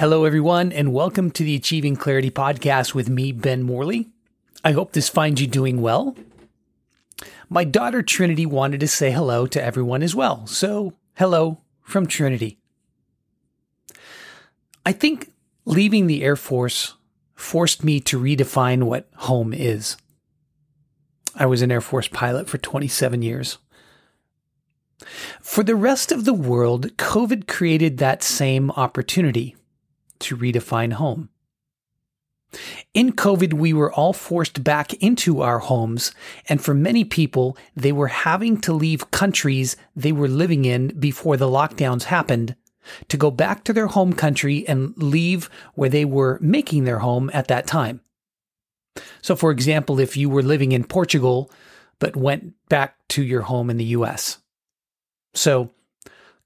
Hello, everyone, and welcome to the Achieving Clarity podcast with me, Ben Morley. I hope this finds you doing well. My daughter Trinity wanted to say hello to everyone as well. So, hello from Trinity. I think leaving the Air Force forced me to redefine what home is. I was an Air Force pilot for 27 years. For the rest of the world, COVID created that same opportunity to redefine home. In COVID, we were all forced back into our homes, and for many people, they were having to leave countries they were living in before the lockdowns happened to go back to their home country and leave where they were making their home at that time. So, for example, if you were living in Portugal but went back to your home in the US. So,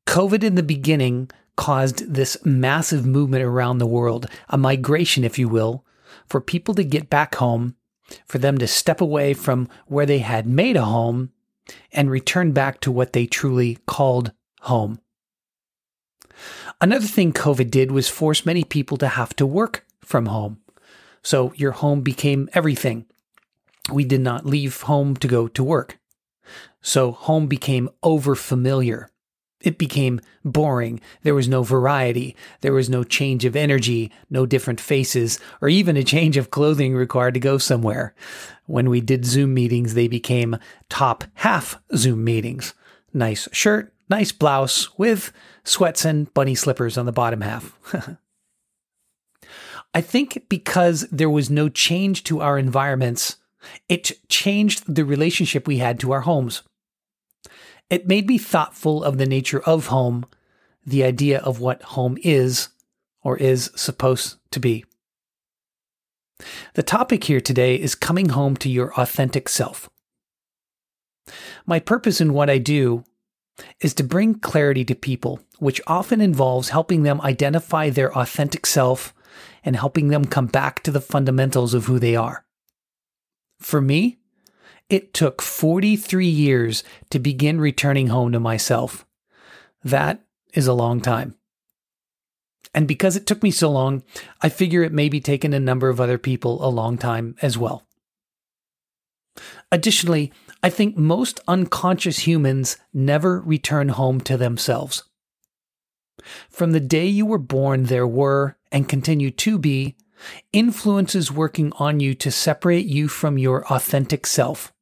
COVID in the beginning caused this massive movement around the world, a migration, if you will, for people to get back home, for them to step away from where they had made a home and return back to what they truly called home. Another thing COVID did was force many people to have to work from home. So your home became everything. We did not leave home to go to work. So home became over familiar. It became boring. There was no variety. There was no change of energy, no different faces, or even a change of clothing required to go somewhere. When we did Zoom meetings, they became top half Zoom meetings. Nice shirt, nice blouse with sweats and bunny slippers on the bottom half. I think because there was no change to our environments, it changed the relationship we had to our homes. It made me thoughtful of the nature of home, the idea of what home is or is supposed to be. The topic here today is coming home to your authentic self. My purpose in what I do is to bring clarity to people, which often involves helping them identify their authentic self and helping them come back to the fundamentals of who they are. For me, it took 43 years to begin returning home to myself. That is a long time. And because it took me so long, I figure it may be taken a number of other people a long time as well. Additionally, I think most unconscious humans never return home to themselves. From the day you were born, there were, and continue to be, influences working on you to separate you from your authentic self.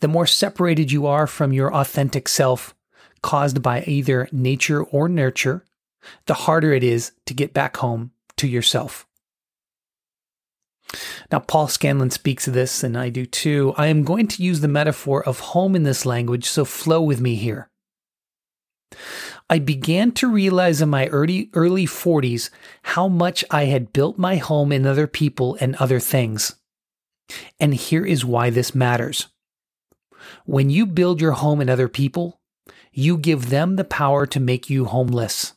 The more separated you are from your authentic self, caused by either nature or nurture, the harder it is to get back home to yourself. Now, Paul Scanlon speaks of this, and I do too. I am going to use the metaphor of home in this language, so flow with me here. I began to realize in my early, early 40s how much I had built my home in other people and other things. And here is why this matters. When you build your home in other people, you give them the power to make you homeless.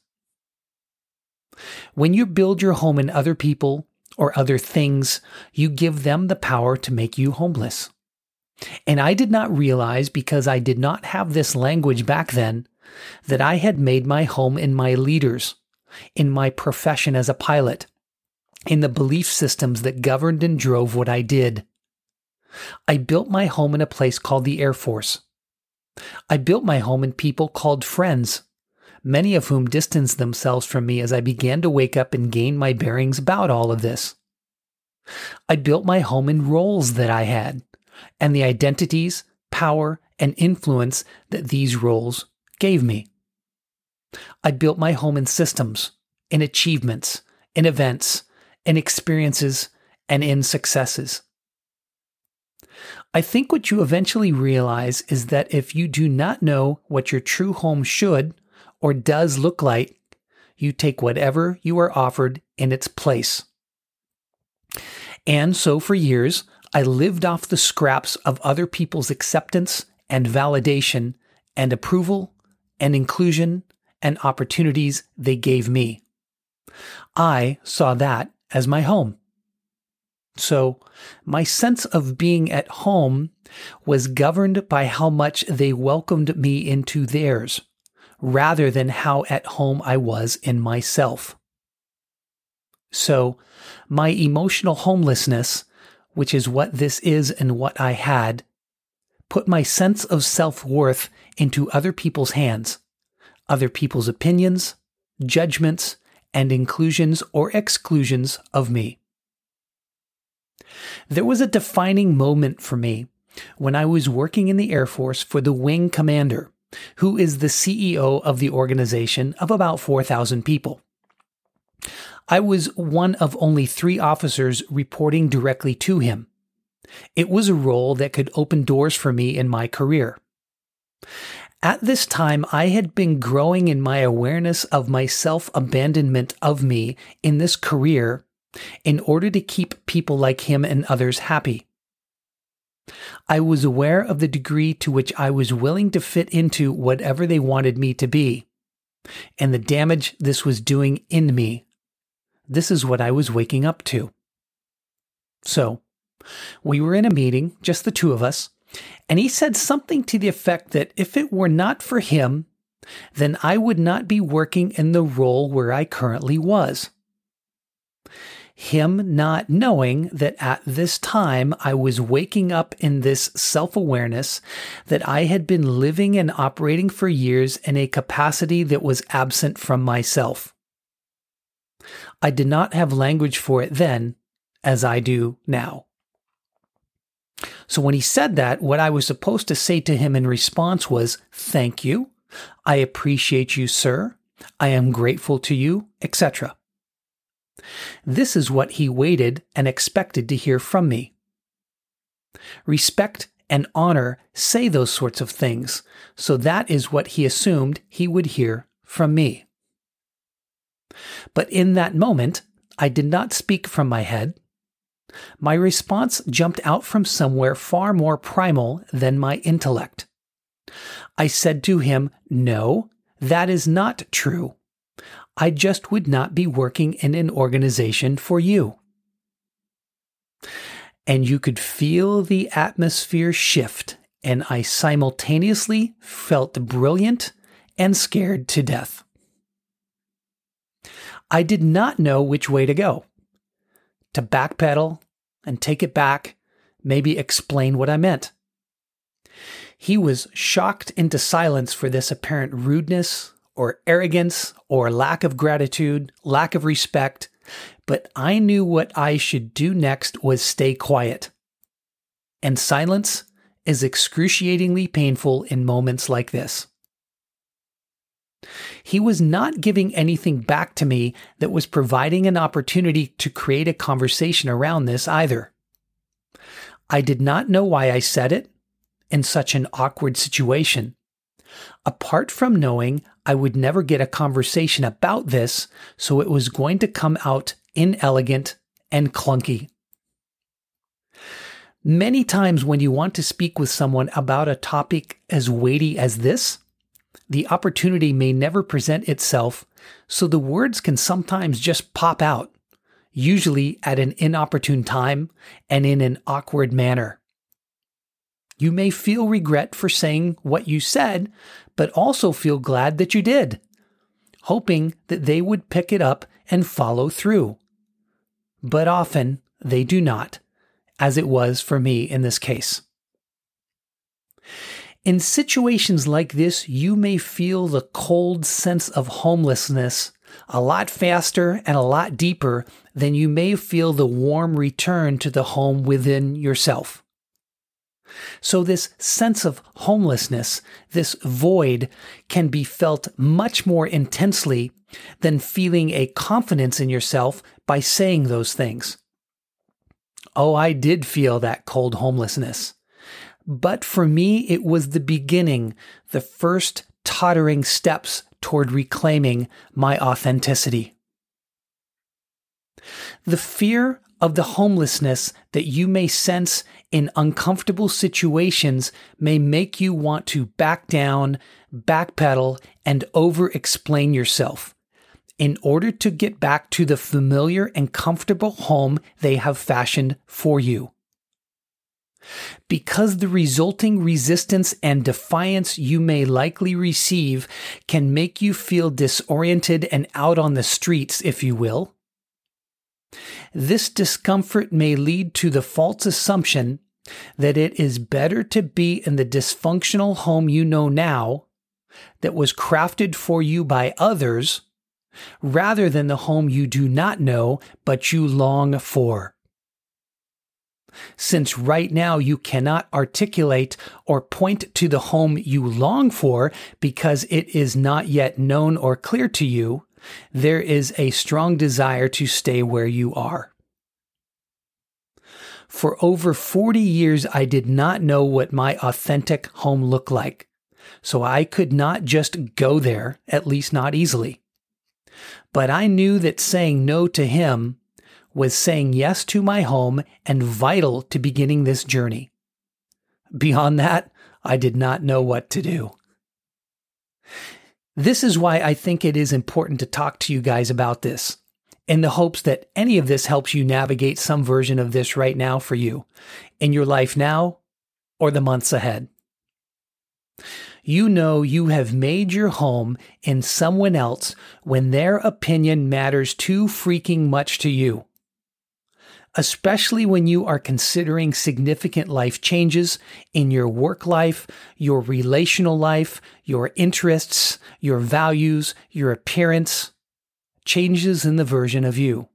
When you build your home in other people or other things, you give them the power to make you homeless. And I did not realize because I did not have this language back then that I had made my home in my leaders, in my profession as a pilot, in the belief systems that governed and drove what I did. I built my home in a place called the Air Force. I built my home in people called friends, many of whom distanced themselves from me as I began to wake up and gain my bearings about all of this. I built my home in roles that I had and the identities, power, and influence that these roles gave me. I built my home in systems, in achievements, in events, in experiences, and in successes. I think what you eventually realize is that if you do not know what your true home should or does look like, you take whatever you are offered in its place. And so for years, I lived off the scraps of other people's acceptance and validation and approval and inclusion and opportunities they gave me. I saw that as my home. So my sense of being at home was governed by how much they welcomed me into theirs, rather than how at home I was in myself. So my emotional homelessness, which is what this is and what I had, put my sense of self worth into other people's hands, other people's opinions, judgments, and inclusions or exclusions of me. There was a defining moment for me when I was working in the Air Force for the wing commander, who is the CEO of the organization of about 4,000 people. I was one of only three officers reporting directly to him. It was a role that could open doors for me in my career. At this time, I had been growing in my awareness of my self abandonment of me in this career in order to keep people like him and others happy. I was aware of the degree to which I was willing to fit into whatever they wanted me to be, and the damage this was doing in me. This is what I was waking up to. So, we were in a meeting, just the two of us, and he said something to the effect that if it were not for him, then I would not be working in the role where I currently was him not knowing that at this time I was waking up in this self awareness that I had been living and operating for years in a capacity that was absent from myself. I did not have language for it then as I do now. So when he said that, what I was supposed to say to him in response was, Thank you. I appreciate you, sir. I am grateful to you, etc. This is what he waited and expected to hear from me. Respect and honor say those sorts of things, so that is what he assumed he would hear from me. But in that moment, I did not speak from my head. My response jumped out from somewhere far more primal than my intellect. I said to him, No, that is not true. I just would not be working in an organization for you. And you could feel the atmosphere shift, and I simultaneously felt brilliant and scared to death. I did not know which way to go. To backpedal and take it back, maybe explain what I meant. He was shocked into silence for this apparent rudeness or arrogance or lack of gratitude, lack of respect, but I knew what I should do next was stay quiet. And silence is excruciatingly painful in moments like this. He was not giving anything back to me that was providing an opportunity to create a conversation around this either. I did not know why I said it in such an awkward situation. Apart from knowing I would never get a conversation about this, so it was going to come out inelegant and clunky. Many times, when you want to speak with someone about a topic as weighty as this, the opportunity may never present itself, so the words can sometimes just pop out, usually at an inopportune time and in an awkward manner. You may feel regret for saying what you said, but also feel glad that you did, hoping that they would pick it up and follow through. But often they do not, as it was for me in this case. In situations like this, you may feel the cold sense of homelessness a lot faster and a lot deeper than you may feel the warm return to the home within yourself. So, this sense of homelessness, this void, can be felt much more intensely than feeling a confidence in yourself by saying those things. Oh, I did feel that cold homelessness. But for me, it was the beginning, the first tottering steps toward reclaiming my authenticity. The fear of the homelessness that you may sense in uncomfortable situations may make you want to back down, backpedal, and over explain yourself in order to get back to the familiar and comfortable home they have fashioned for you. Because the resulting resistance and defiance you may likely receive can make you feel disoriented and out on the streets, if you will. This discomfort may lead to the false assumption that it is better to be in the dysfunctional home you know now that was crafted for you by others rather than the home you do not know but you long for. Since right now you cannot articulate or point to the home you long for because it is not yet known or clear to you, there is a strong desire to stay where you are. For over 40 years, I did not know what my authentic home looked like. So I could not just go there, at least not easily. But I knew that saying no to him was saying yes to my home and vital to beginning this journey. Beyond that, I did not know what to do. This is why I think it is important to talk to you guys about this, in the hopes that any of this helps you navigate some version of this right now for you, in your life now or the months ahead. You know you have made your home in someone else when their opinion matters too freaking much to you especially when you are considering significant life changes in your work life, your relational life, your interests, your values, your appearance, changes in the version of you.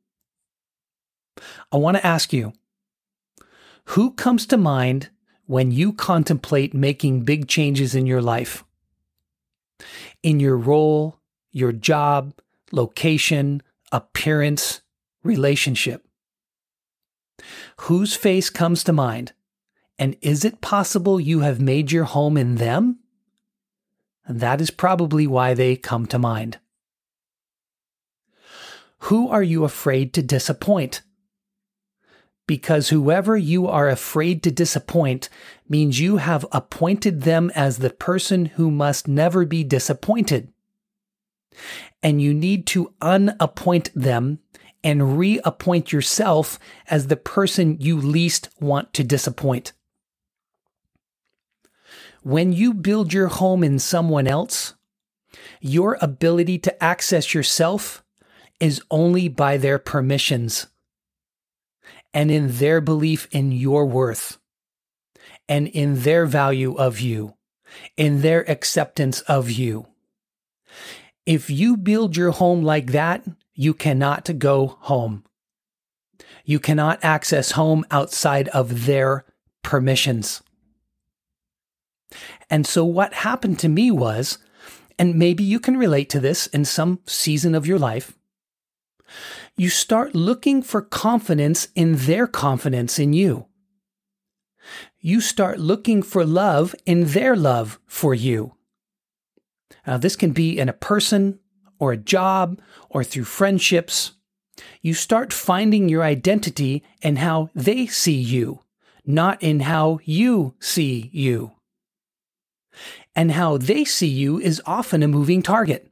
I want to ask you who comes to mind when you contemplate making big changes in your life? In your role, your job, location, appearance, relationship. Whose face comes to mind? And is it possible you have made your home in them? that is probably why they come to mind. Who are you afraid to disappoint? Because whoever you are afraid to disappoint means you have appointed them as the person who must never be disappointed. And you need to unappoint them and reappoint yourself as the person you least want to disappoint. When you build your home in someone else, your ability to access yourself is only by their permissions and in their belief in your worth and in their value of you, in their acceptance of you. If you build your home like that, you cannot go home. You cannot access home outside of their permissions. And so what happened to me was, and maybe you can relate to this in some season of your life, you start looking for confidence in their confidence in you. You start looking for love in their love for you. Now, this can be in a person, or a job or through friendships, you start finding your identity in how they see you, not in how you see you. And how they see you is often a moving target,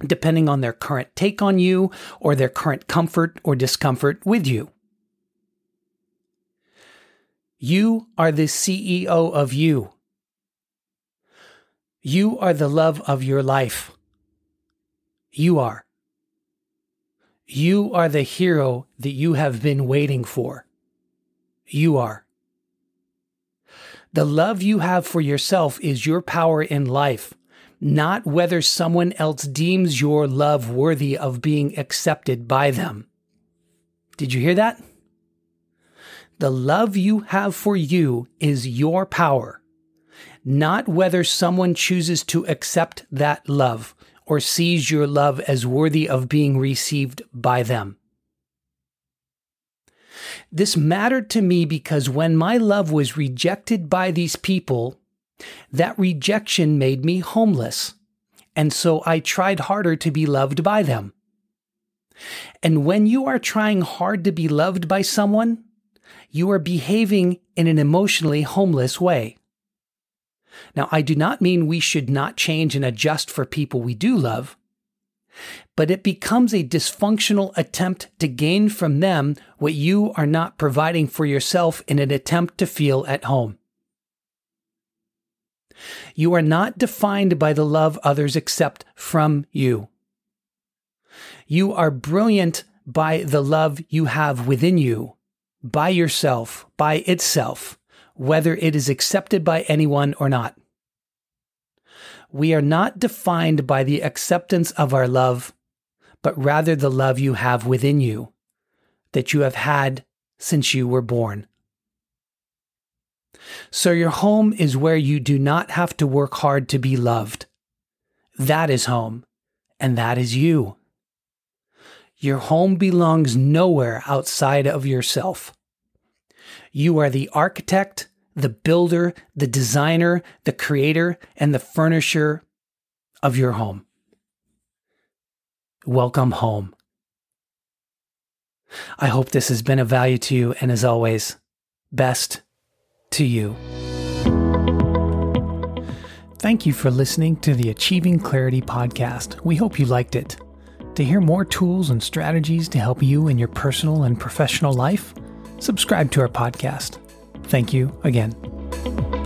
depending on their current take on you or their current comfort or discomfort with you. You are the CEO of you. You are the love of your life. You are. You are the hero that you have been waiting for. You are. The love you have for yourself is your power in life, not whether someone else deems your love worthy of being accepted by them. Did you hear that? The love you have for you is your power, not whether someone chooses to accept that love or sees your love as worthy of being received by them. This mattered to me because when my love was rejected by these people, that rejection made me homeless and so I tried harder to be loved by them. And when you are trying hard to be loved by someone, you are behaving in an emotionally homeless way. Now, I do not mean we should not change and adjust for people we do love, but it becomes a dysfunctional attempt to gain from them what you are not providing for yourself in an attempt to feel at home. You are not defined by the love others accept from you. You are brilliant by the love you have within you, by yourself, by itself, whether it is accepted by anyone or not. We are not defined by the acceptance of our love, but rather the love you have within you, that you have had since you were born. So your home is where you do not have to work hard to be loved. That is home, and that is you. Your home belongs nowhere outside of yourself. You are the architect, the builder, the designer, the creator, and the furnisher of your home. Welcome home. I hope this has been of value to you, and as always, best to you. Thank you for listening to the Achieving Clarity podcast. We hope you liked it. To hear more tools and strategies to help you in your personal and professional life, subscribe to our podcast. Thank you again.